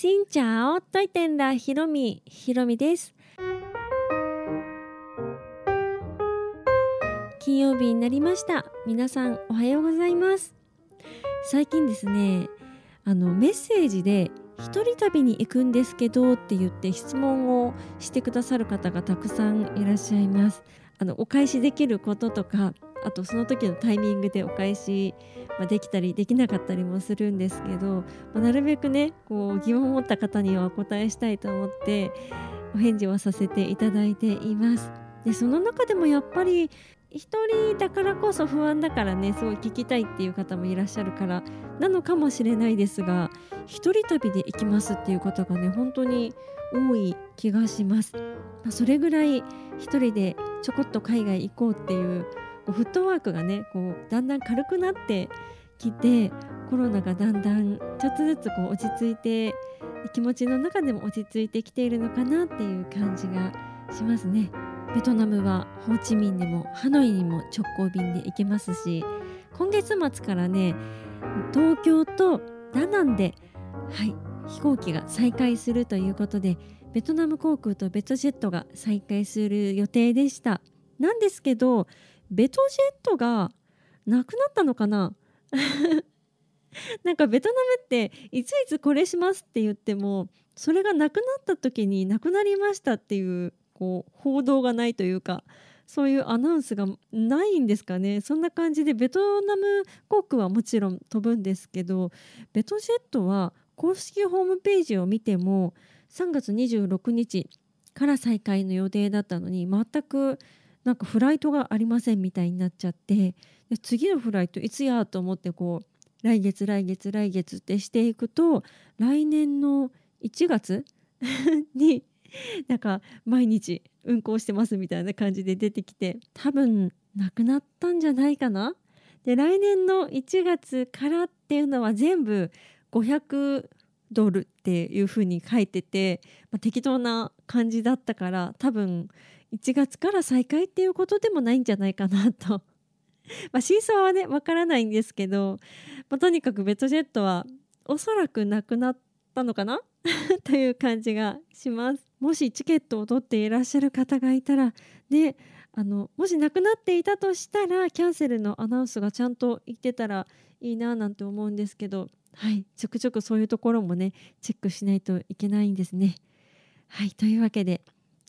しんちゃおといてんだ。ひろみひろみです。金曜日になりました。皆さんおはようございます。最近ですねあのメッセージで一人旅に行くんですけどって言って質問をしてくださる方がたくさんいらっしゃいます。あのお返しできることとかあとその時のタイミングでお返し、まあ、できたりできなかったりもするんですけど、まあ、なるべくねこう疑問を持った方にはお答えしたいと思ってお返事をさせていただいています。でその中でもやっぱり一人だからこそ不安だからねすごい聞きたいっていう方もいらっしゃるからなのかもしれないですが一人旅で行きますっていう方がね本当に多い気がします。まあ、それぐらい一人でちょこっと海外行こうっていうフットワークがねこうだんだん軽くなってきてコロナがだんだんちょっとずつこう落ち着いて気持ちの中でも落ち着いてきているのかなっていう感じがしますね。ベトナムはホーチミンでもハノイにも直行便で行けますし今月末からね東京とダナンで、はい、飛行機が再開するということでベトナム航空とベトジェットが再開する予定でしたなんですけどベトジェットがなくなったのかな？なんかベトナムっていついつこれしますって言ってもそれがなくなった時になくなりましたっていうこう報道がないというかそういうアナウンスがないんですかね？そんな感じでベトナム航空はもちろん飛ぶんですけどベトジェットは公式ホームページを見ても3月26日から再開の予定だったのに全くなんかフライトがありませんみたいになっちゃって次のフライトいつやと思ってこう来月来月来月ってしていくと来年の1月 になんか毎日運行してますみたいな感じで出てきて多分なくなったんじゃないかな？で来年の1月からっていうのは全部500ドルっていう風に書いてて、まあ、適当な感じだったから多分1月から再開っていうことでもないんじゃないかなと。まあ真相はねわからないんですけど、まあ、とにかくベトジェットはおそらくなくなったのかな？という感じがします。もしチケットを取っていらっしゃる方がいたらであのもしなくなっていたとしたらキャンセルのアナウンスがちゃんと言ってたらいいななんて思うんですけどはいちょくちょくそういうところもねチェックしないといけないんですね。はいというわけで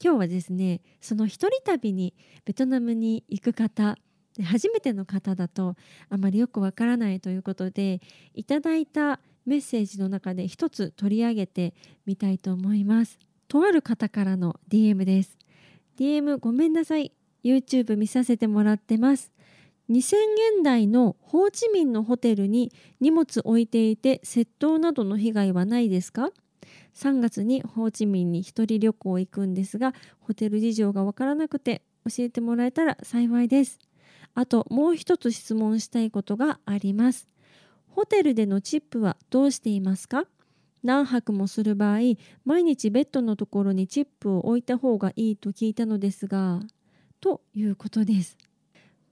今日はですねその一人旅にベトナムに行く方初めての方だとあまりよくわからないということでいただいたメッセージの中で一つ取り上げてみたいと思います。とある方からの DM です。DM ごめんなさい。YouTube 見させてもらってます。2000円台のホーチミンのホテルに荷物置いていて窃盗などの被害はないですか？3月にホーチミンに一人旅行行くんですがホテル事情がわからなくて教えてもらえたら幸いです。あともう一つ質問したいことがあります。ホテルでのチップはどうしていますか？何泊もする場合毎日ベッドのところにチップを置いた方がいいと聞いたのですがということです。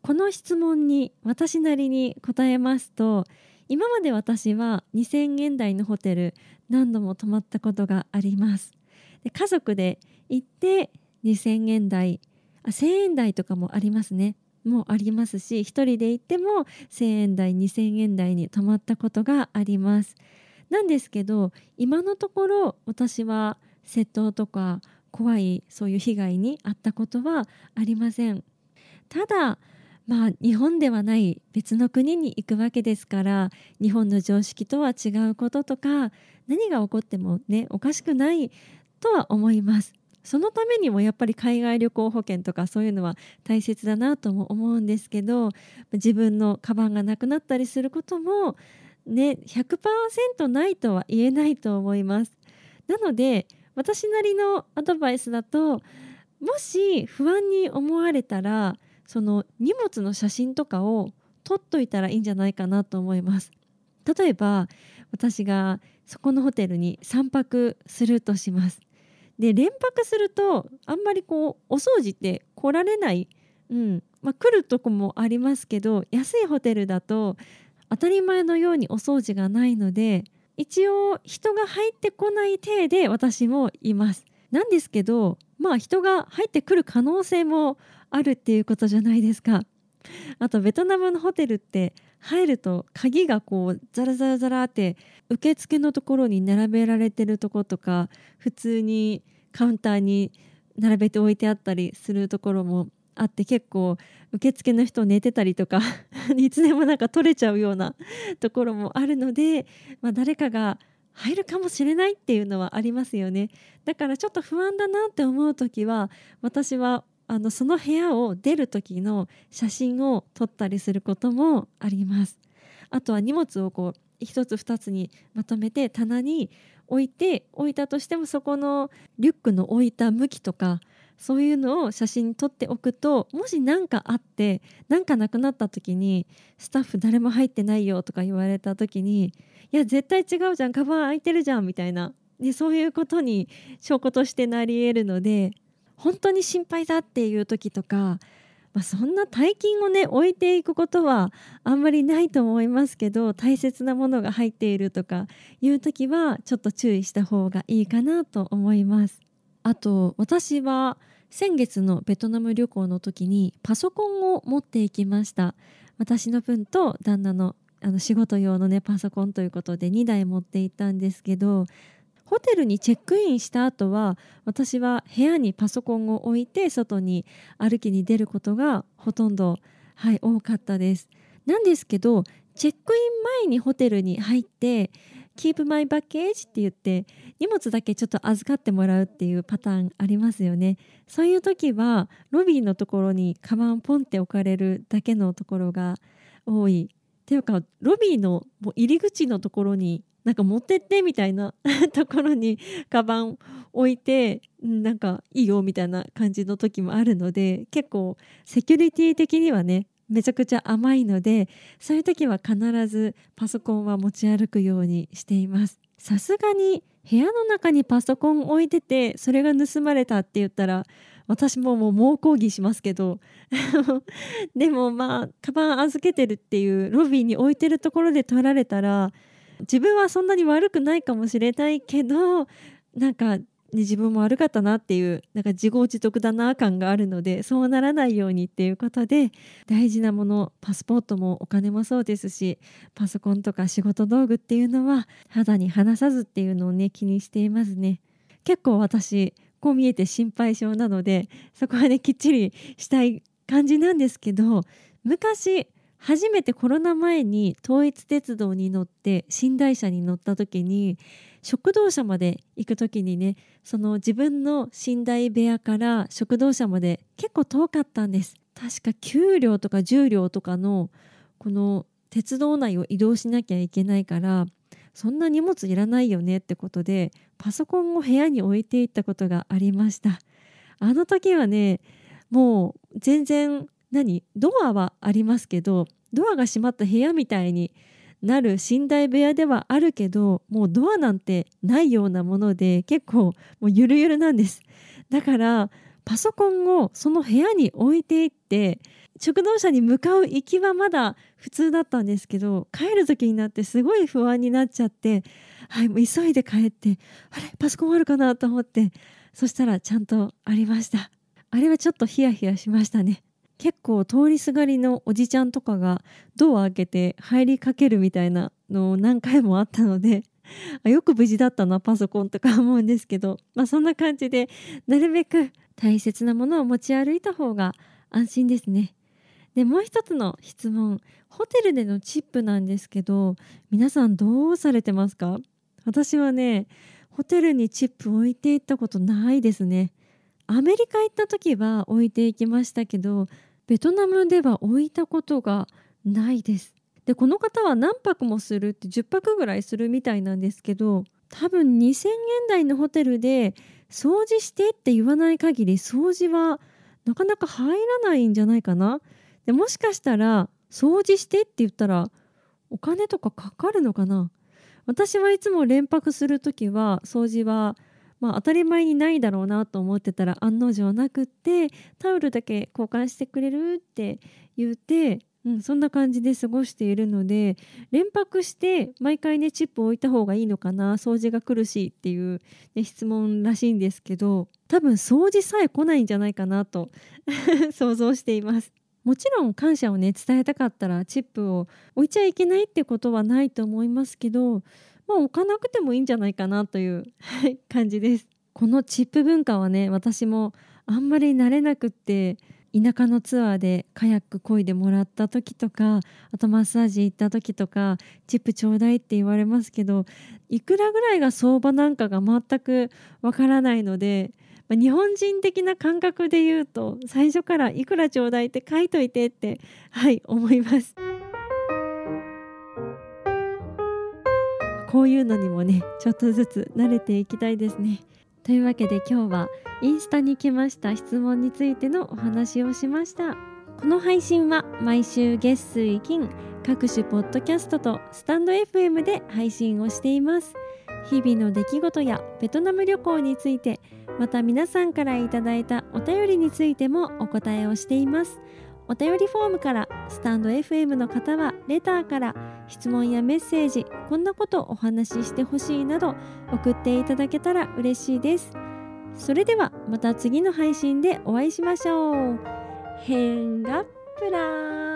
この質問に私なりに答えますと今まで私は2000円台のホテル何度も泊まったことがあります。で家族で行って2000円台あ1000円台とかもありますね。もありますし1人で行っても1000円台2000円台に泊まったことがあります。なんですけど今のところ私は窃盗とか怖いそういう被害に遭ったことはありません。ただまあ日本ではない別の国に行くわけですから日本の常識とは違うこととか何が起こってもねおかしくないとは思います。そのためにもやっぱり海外旅行保険とかそういうのは大切だなとも思うんですけど自分のカバンがなくなったりすることもね100%ないとは言えないと思います。なので私なりのアドバイスだともし不安に思われたらその荷物の写真とかを撮っといたらいいんじゃないかなと思います。例えば私がそこのホテルに3泊するとします。で連泊するとあんまりこうお掃除って来られない、うんまあ、来るとこもありますけど安いホテルだと当たり前のようにお掃除がないので一応人が入ってこない体で私もいます。なんですけどまあ人が入ってくる可能性もあるっていうことじゃないですか。あとベトナムのホテルって入ると鍵がこうザラザラザラって受付のところに並べられてるとことか普通にカウンターに並べて置いてあったりするところもあって結構受付の人寝てたりとか いつでもなんか取れちゃうようなところもあるので、まあ、誰かが入るかもしれないっていうのはありますよね。だからちょっと不安だなって思う時は私はあのその部屋を出る時の写真を撮ったりすることもあります。あとは荷物をこう一つ二つにまとめて棚に置いて置いたとしてもそこのリュックの置いた向きとかそういうのを写真に撮っておくともし何かあって何かなくなった時にスタッフ誰も入ってないよとか言われた時にいや絶対違うじゃんカバン開いてるじゃんみたいなでそういうことに証拠としてなり得るので本当に心配だっていう時とか、まあ、そんな大金をね置いていくことはあんまりないと思いますけど大切なものが入っているとかいう時はちょっと注意した方がいいかなと思います。あと私は先月のベトナム旅行の時にパソコンを持っていきました私の分と旦那のあの仕事用のねパソコンということで2台持っていったんですけどホテルにチェックインした後は私は部屋にパソコンを置いて外に歩きに出ることがほとんど、はい、多かったです。なんですけどチェックイン前にホテルに入って「Keep my baggage」って言って荷物だけちょっと預かってもらうっていうパターンありますよね。そういう時はロビーのところにカバンポンって置かれるだけのところが多い。っていうかロビーの入り口のところになんか持ってってみたいな ところにカバン置いてなんかいいよみたいな感じの時もあるので結構セキュリティ的にはねめちゃくちゃ甘いのでそういう時は必ずパソコンは持ち歩くようにしています。さすがに部屋の中にパソコン置いててそれが盗まれたって言ったら私ももう猛抗議しますけど でもまあカバン預けてるっていうロビーに置いてるところで取られたら自分はそんなに悪くないかもしれないけどなんか、ね、自分も悪かったなっていうなんか自業自得だな感があるのでそうならないようにっていうことで大事なものパスポートもお金もそうですしパソコンとか仕事道具っていうのは肌に離さずっていうのをね気にしていますね。結構私こう見えて心配性なのでそこはねきっちりしたい感じなんですけど昔初めてコロナ前に統一鉄道に乗って寝台車に乗った時に食堂車まで行く時にねその自分の寝台部屋から食堂車まで結構遠かったんです。確か9両とか10両とかのこの鉄道内を移動しなきゃいけないからそんな荷物いらないよねってことでパソコンを部屋に置いていったことがありました。あの時はねもう全然何？ドアはありますけどドアが閉まった部屋みたいになる寝台部屋ではあるけどもうドアなんてないようなもので結構もうゆるゆるなんです。だからパソコンをその部屋に置いていって食堂車に向かう行きはまだ普通だったんですけど帰る時になってすごい不安になっちゃってはいもう急いで帰ってあれ？パソコンあるかなと思ってそしたらちゃんとありました。あれはちょっとヒヤヒヤしましたね。結構通りすがりのおじちゃんとかがドア開けて入りかけるみたいなのを何回もあったので よく無事だったなパソコンとか思うんですけど、まあ、そんな感じでなるべく大切なものを持ち歩いた方が安心ですね。でもう一つの質問ホテルでのチップなんですけど皆さんどうされてますか？私はねホテルにチップ置いていったことないですね。アメリカ行った時は置いていきましたけどベトナムでは置いたことがないです。でこの方は何泊もするって10泊ぐらいするみたいなんですけど多分2000円台のホテルで掃除してって言わない限り掃除はなかなか入らないんじゃないかなでもしかしたら掃除してって言ったらお金とかかかるのかな私はいつも連泊する時は掃除はまあ、当たり前にないだろうなと思ってたら案の定なくってタオルだけ交換してくれるって言ってうん、そんな感じで過ごしているので連泊して毎回ねチップを置いた方がいいのかな掃除が来るしっていう、ね、質問らしいんですけど多分掃除さえ来ないんじゃないかなと 想像しています。もちろん感謝をね伝えたかったらチップを置いちゃいけないってことはないと思いますけどまあ置かなくてもいいんじゃないかなという感じです。このチップ文化はね私もあんまり慣れなくって田舎のツアーでカヤック漕いでもらった時とかあとマッサージ行った時とかチップちょうだいって言われますけどいくらぐらいが相場なんかが全くわからないので、日本人的な感覚で言うと最初からいくらちょうだいって書いといてってはい思います。こういうのにもねちょっとずつ慣れていきたいですね。というわけで今日はインスタに来ました質問についてのお話をしました。この配信は毎週月水金各種ポッドキャストとスタンド FM で配信をしています。日々の出来事やベトナム旅行についてまた皆さんからいただいたお便りについてもお答えをしています。お便りフォームからスタンド FM の方はレターから質問やメッセージこんなことお話ししてほしいなど送っていただけたら嬉しいです。それではまた次の配信でお会いしましょう。変がプラ